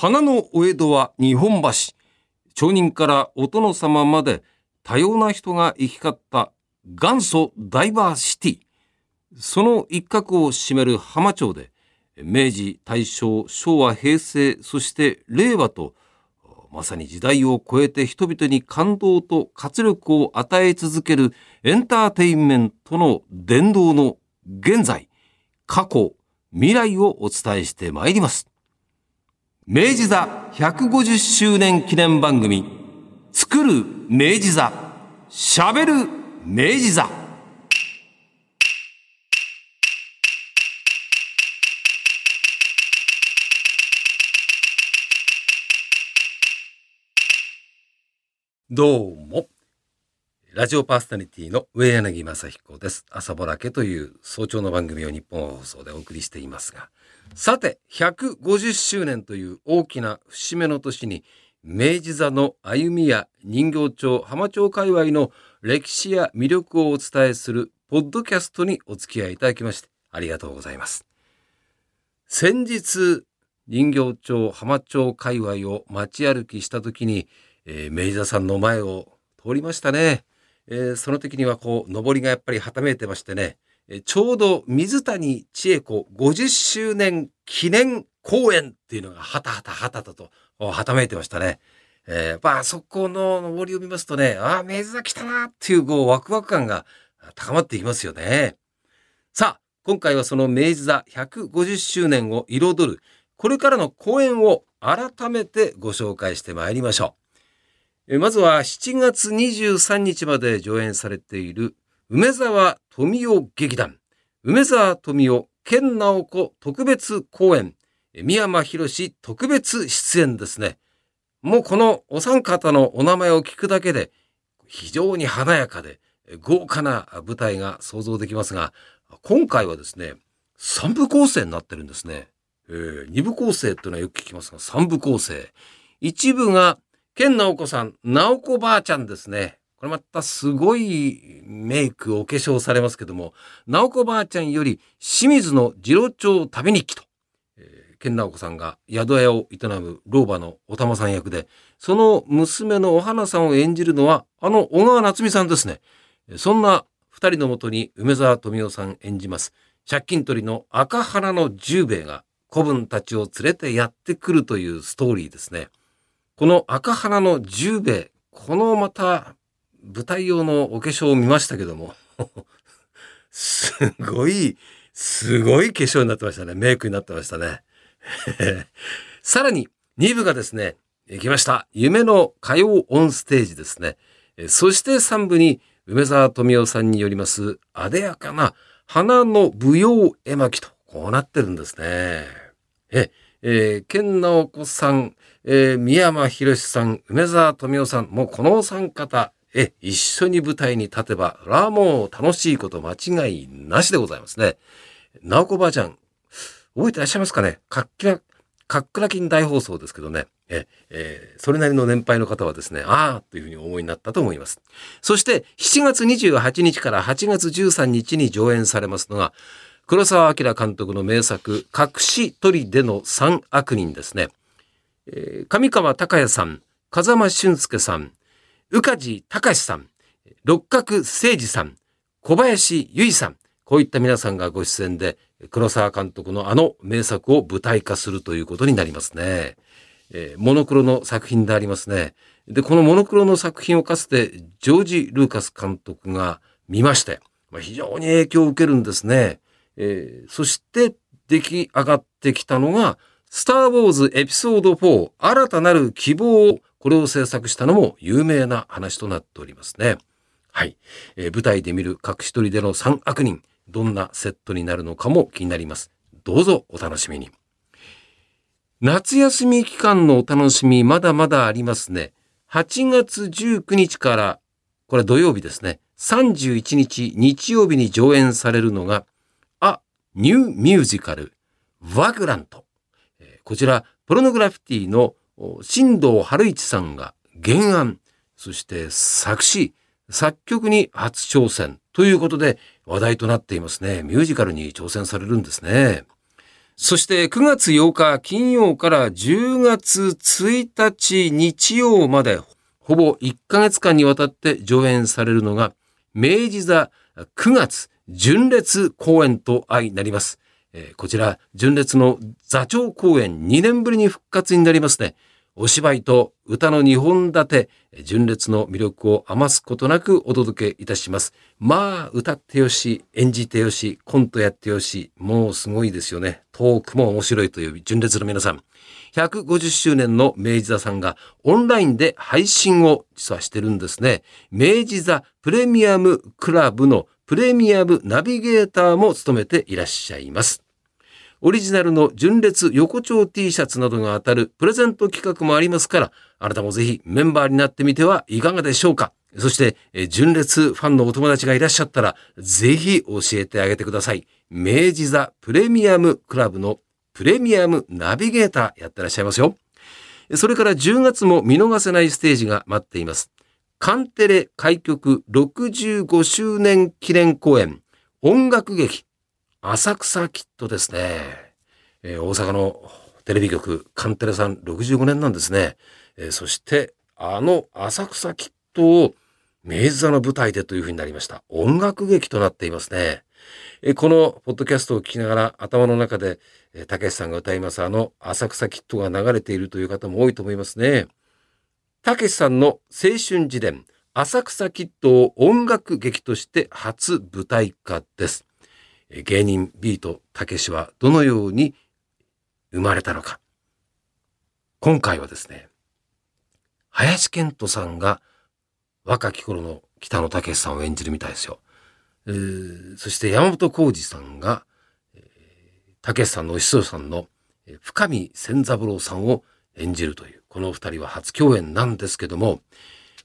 花のお江戸は日本橋。町人からお殿様まで多様な人が行き交った元祖ダイバーシティ。その一角を占める浜町で、明治、大正、昭和、平成、そして令和と、まさに時代を超えて人々に感動と活力を与え続けるエンターテインメントの伝道の現在、過去、未来をお伝えしてまいります。明治座150周年記念番組、作る明治座、しゃべる明治座。どうも。ラジオパーソナリティの上柳正彦です。朝ぼらけという早朝の番組を日本放送でお送りしていますが、さて、150周年という大きな節目の年に、明治座の歩みや人形町、浜町界隈の歴史や魅力をお伝えするポッドキャストにお付き合いいただきまして、ありがとうございます。先日、人形町、浜町界隈を街歩きした時に、えー、明治座さんの前を通りましたね。えー、その時にはこう、上りがやっぱりはためいてましてね、えちょうど水谷千恵子50周年記念公演っていうのがはたはたはたたとはためいてましたね。えー、まあそこの上りを見ますとね、ああ、明治座来たなっていうこうワクワク感が高まっていきますよね。さあ、今回はその明治座150周年を彩るこれからの公演を改めてご紹介してまいりましょう。まずは7月23日まで上演されている梅沢富美男劇団、梅沢富美男健直子特別公演、宮山博史特別出演ですね。もうこのお三方のお名前を聞くだけで、非常に華やかで豪華な舞台が想像できますが、今回はですね、三部構成になってるんですね。えー、二部構成っていうのはよく聞きますが、三部構成。一部が、健直子さん、直子ばあちゃんですね。これまたすごいメイク、お化粧されますけども、直子ばあちゃんより清水の次郎長旅日記と、えー、健直子さんが宿屋を営む老婆のお玉さん役で、その娘のお花さんを演じるのは、あの小川夏美さんですね。そんな二人のもとに梅沢富美男さん演じます。借金取りの赤花の十兵衛が子分たちを連れてやってくるというストーリーですね。この赤花の十兵衛、このまた舞台用のお化粧を見ましたけどもすごい、すごい化粧になってましたね。メイクになってましたね。さらに、2部がですね、行きました。夢の歌謡オンステージですね。そして3部に、梅沢富美男さんによります、あでやかな花の舞踊絵巻と、こうなってるんですね。え、えー、健直子さん、えー、宮山博さん、梅沢富美男さん、もうこのお三方、え、一緒に舞台に立てば、それはもう楽しいこと間違いなしでございますね。直子ばあちゃん、覚えてらっしゃいますかね？かっきら、かっくら金大放送ですけどね。え、えー、それなりの年配の方はですね、ああ、というふうに思いになったと思います。そして、7月28日から8月13日に上演されますのが、黒澤明監督の名作、隠し鳥での三悪人ですね。えー、上川隆也さん、風間俊介さん、宇梶隆さん、六角誠二さん、小林由衣さん、こういった皆さんがご出演で、黒沢監督のあの名作を舞台化するということになりますね。えー、モノクロの作品でありますね。で、このモノクロの作品をかつてジョージ・ルーカス監督が見まして、まあ、非常に影響を受けるんですね。えー、そして出来上がってきたのが、スター・ウォーズエピソード4新たなる希望をこれを制作したのも有名な話となっておりますね。はい。えー、舞台で見る隠し撮りでの三悪人、どんなセットになるのかも気になります。どうぞお楽しみに。夏休み期間のお楽しみ、まだまだありますね。8月19日から、これ土曜日ですね。31日日曜日に上演されるのが、ニューミュージカル、ワグラント。こちら、ポルノグラフィティの新藤春一さんが原案、そして作詞、作曲に初挑戦ということで話題となっていますね。ミュージカルに挑戦されるんですね。そして9月8日金曜から10月1日日曜までほぼ1ヶ月間にわたって上演されるのが明治座9月純烈公演と相なります。えー、こちら純烈の座長公演2年ぶりに復活になりますね。お芝居と歌の2本立て、純烈の魅力を余すことなくお届けいたします。まあ、歌ってよし、演じてよし、コントやってよし、もうすごいですよね。トークも面白いという純烈の皆さん。150周年の明治座さんがオンラインで配信を実はしてるんですね。明治座プレミアムクラブのプレミアムナビゲーターも務めていらっしゃいます。オリジナルの純烈横丁 T シャツなどが当たるプレゼント企画もありますから、あなたもぜひメンバーになってみてはいかがでしょうか。そして、純烈ファンのお友達がいらっしゃったら、ぜひ教えてあげてください。明治座プレミアムクラブのプレミアムナビゲーターやってらっしゃいますよ。それから10月も見逃せないステージが待っています。カンテレ開局65周年記念公演音楽劇浅草キッドですね。えー、大阪のテレビ局、カンテレさん65年なんですね。えー、そして、あの浅草キッドを明治座の舞台でというふうになりました。音楽劇となっていますね。えー、このポッドキャストを聞きながら頭の中で、えー、たけしさんが歌いますあの浅草キッドが流れているという方も多いと思いますね。たけしさんの青春自伝、浅草キッドを音楽劇として初舞台化です。芸人ビートたけしはどのように生まれたのか。今回はですね、林健人さんが若き頃の北野武さんを演じるみたいですよ。えー、そして山本浩二さんが、武さんのお師匠さんの深見千三郎さんを演じるという、この二人は初共演なんですけども、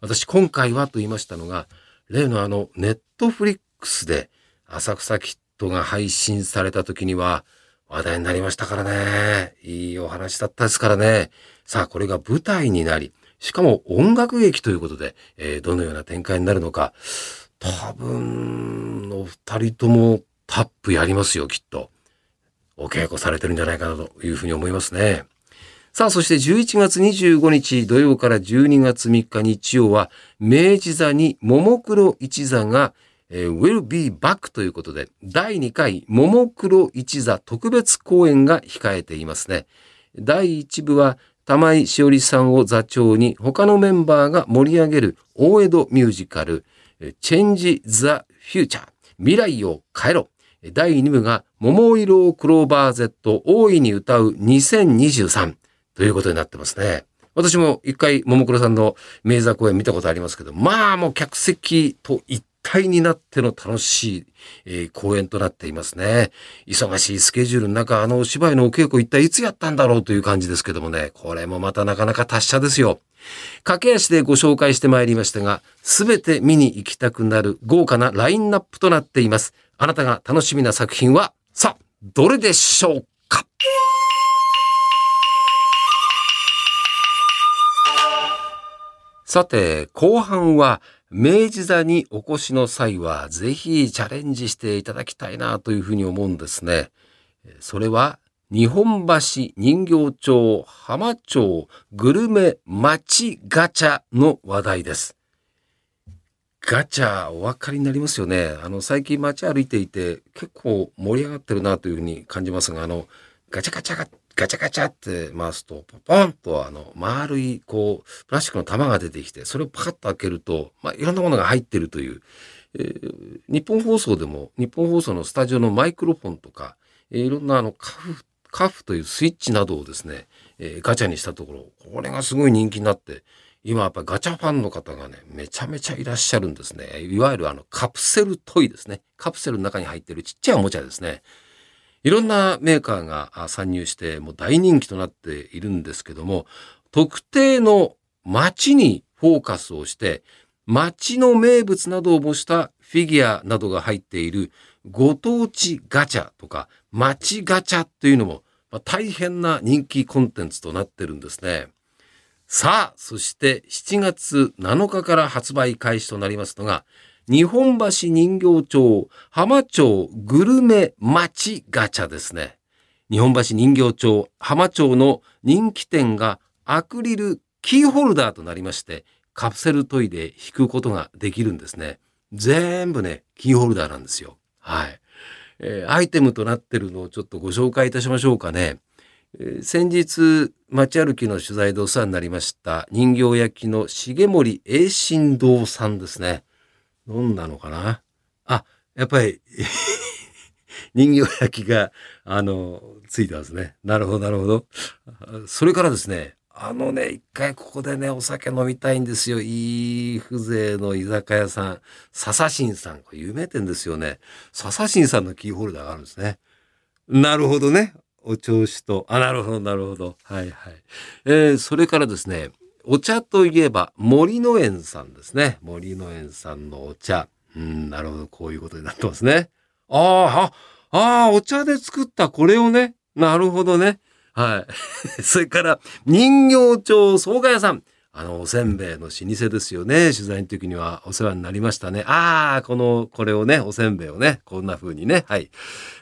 私今回はと言いましたのが、例のあのネットフリックスで浅草キットが配信された時には話題になりましたからね。いいお話だったですからね。さあ、これが舞台になり、しかも音楽劇ということで、えー、どのような展開になるのか、多分、お二人ともタップやりますよ、きっと。お稽古されてるんじゃないかなというふうに思いますね。さあ、そして11月25日土曜から12月3日日曜は、明治座にももクロ一座がえー、will be back ということで、第2回、ももクロ一座特別公演が控えていますね。第1部は、玉井しおりさんを座長に、他のメンバーが盛り上げる大江戸ミュージカル、Change the Future 未来を変えろ。第2部が、桃色クローバー Z 大いに歌う2023ということになってますね。私も一回、ももクロさんの名座公演見たことありますけど、まあもう客席と一体になっての楽しい、えー、公演となっていますね。忙しいスケジュールの中、あのお芝居のお稽古一体いつやったんだろうという感じですけどもね、これもまたなかなか達者ですよ。駆け足でご紹介してまいりましたが、すべて見に行きたくなる豪華なラインナップとなっています。あなたが楽しみな作品は、さあ、どれでしょうさて、後半は明治座にお越しの際は、ぜひチャレンジしていただきたいなというふうに思うんですね。それは、日本橋人形町浜町グルメ町ガチャの話題です。ガチャお分かりになりますよね。あの、最近街歩いていて結構盛り上がってるなというふうに感じますが、あの、ガチャガチャガガチャガチャって回すと、ポポンとあの、丸い、こう、プラスチックの玉が出てきて、それをパカッと開けると、まあ、いろんなものが入ってるという、えー、日本放送でも、日本放送のスタジオのマイクロフォンとか、えー、いろんなあの、カフ、カフというスイッチなどをですね、えー、ガチャにしたところ、これがすごい人気になって、今やっぱガチャファンの方がね、めちゃめちゃいらっしゃるんですね。いわゆるあのカプセルトイですね。カプセルの中に入ってるちっちゃいおもちゃですね。いろんなメーカーが参入してもう大人気となっているんですけども、特定の街にフォーカスをして、街の名物などを模したフィギュアなどが入っているご当地ガチャとか街ガチャというのも、大変な人気コンテンツとなってるんですね。さあ、そして7月7日から発売開始となりますのが、日本橋人形町浜町グルメ町ガチャですね。日本橋人形町浜町の人気店がアクリルキーホルダーとなりましてカプセルトイで引くことができるんですね。全部ね、キーホルダーなんですよ。はい。えー、アイテムとなってるのをちょっとご紹介いたしましょうかね。えー、先日、街歩きの取材でお世話になりました人形焼きの重森栄新堂さんですね。どんなのかな？あ、やっぱり 人形焼きが、あの、ついてますね。なるほど、なるほど。それからですね、あのね、一回ここでね、お酒飲みたいんですよ。いい風情の居酒屋さん。笹新さん。これ有名店ですよね。笹新さんのキーホルダーがあるんですね。なるほどね。お調子と。あ、なるほど、なるほど。はいはい。えー、それからですね、お茶といえば森の園さんですね。森の園さんのお茶。うん、なるほど。こういうことになってますね。ああ、ああ、お茶で作ったこれをね。なるほどね。はい。それから、人形町惣菜屋さん。あの、おせんべいの老舗ですよね。取材の時にはお世話になりましたね。ああ、この、これをね、おせんべいをね、こんな風にね。はい。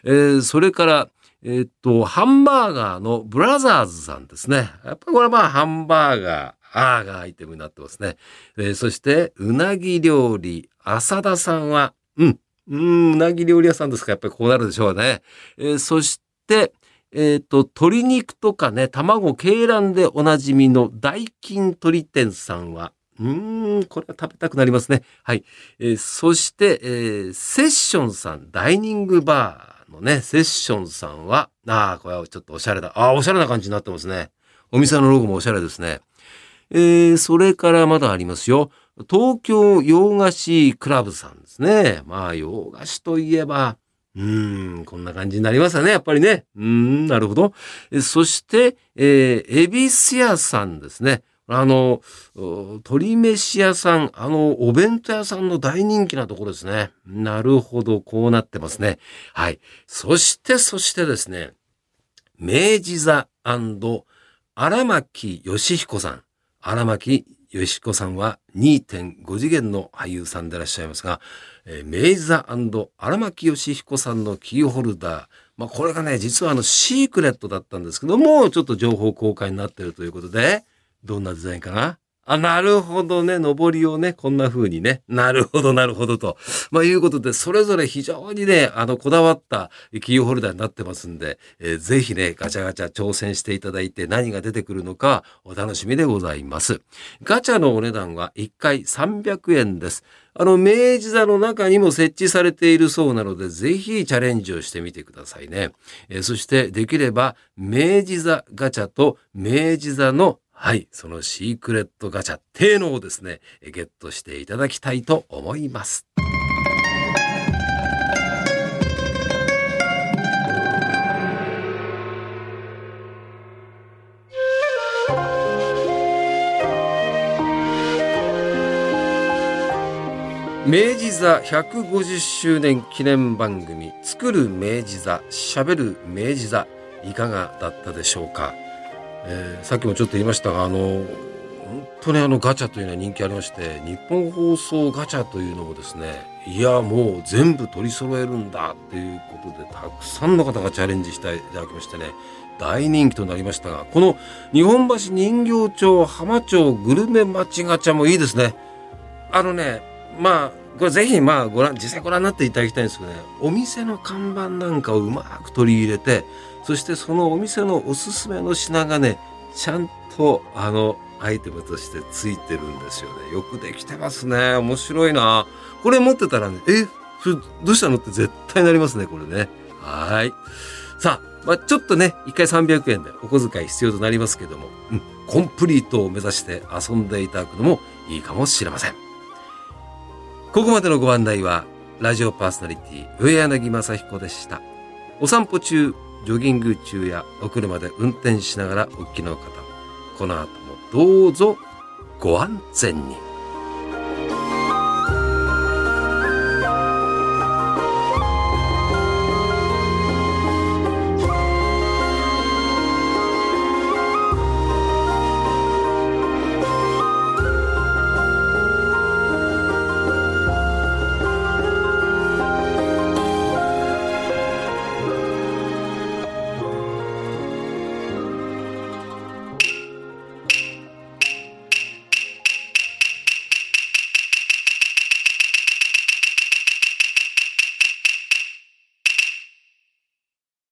えー、それから、えー、っと、ハンバーガーのブラザーズさんですね。やっぱりこれはまあ、ハンバーガー、あーがアイテムになってますね。えー、そして、うなぎ料理、浅田さんは、うん、うん、うなぎ料理屋さんですか？やっぱりこうなるでしょうね。えー、そして、えっ、ー、と、鶏肉とかね、卵、鶏卵でおなじみの大金鶏店さんは、うーん、これは食べたくなりますね。はい。えー、そして、えー、セッションさん、ダイニングバーのね、セッションさんは、ああ、これはちょっとおしゃれだ。ああ、おしゃれな感じになってますね。お店のロゴもおしゃれですね。えー、それからまだありますよ。東京洋菓子クラブさんですね。まあ、洋菓子といえば、うーん、こんな感じになりますよね、やっぱりね。うん、なるほど。そして、えー、エビス屋さんですね。あの、鶏飯屋さん、あの、お弁当屋さんの大人気なところですね。なるほど、こうなってますね。はい。そして、そしてですね、明治座荒牧義彦さん。荒牧義彦さんは2.5次元の俳優さんでいらっしゃいますが、えー、明治座荒牧義彦さんのキーホルダー。まあ、これがね、実はあの、シークレットだったんですけども、ちょっと情報公開になってるということで、どんなデザインかな？あ、なるほどね。上りをね、こんな風にね。なるほど、なるほどと。まあ、いうことで、それぞれ非常にね、あの、こだわったキーホルダーになってますんで、えー、ぜひね、ガチャガチャ挑戦していただいて何が出てくるのかお楽しみでございます。ガチャのお値段は1回300円です。あの、明治座の中にも設置されているそうなので、ぜひチャレンジをしてみてくださいね。えー、そして、できれば、明治座ガチャと明治座のはい、そのシークレットガチャっていうのをですね、ゲットしていただきたいと思います。明治座150周年記念番組「作る明治座しゃべる明治座」いかがだったでしょうか？えー、さっきもちょっと言いましたがあの本当にあのガチャというのは人気ありまして日本放送ガチャというのもですねいやもう全部取り揃えるんだっていうことでたくさんの方がチャレンジしていただきましてね大人気となりましたがこの日本橋人形町浜町グルメ町ガチャもいいですね。あのねまあこれぜひまあご覧実際ご覧になっていただきたいんですけどねお店の看板なんかをうまく取り入れてそしてそのお店のおすすめの品がねちゃんとあのアイテムとしてついてるんですよね。よくできてますね。面白いな。これ持ってたらねえそれどうしたのって絶対なりますねこれね。はい。さあ、まあ、ちょっとね一回300円でお小遣い必要となりますけども、うん、コンプリートを目指して遊んでいただくのもいいかもしれません。ここまでのご案内はラジオパーソナリティ上柳正彦でした。お散歩中ジョギング中やお車で運転しながらお聞きの方、この後もどうぞご安全に。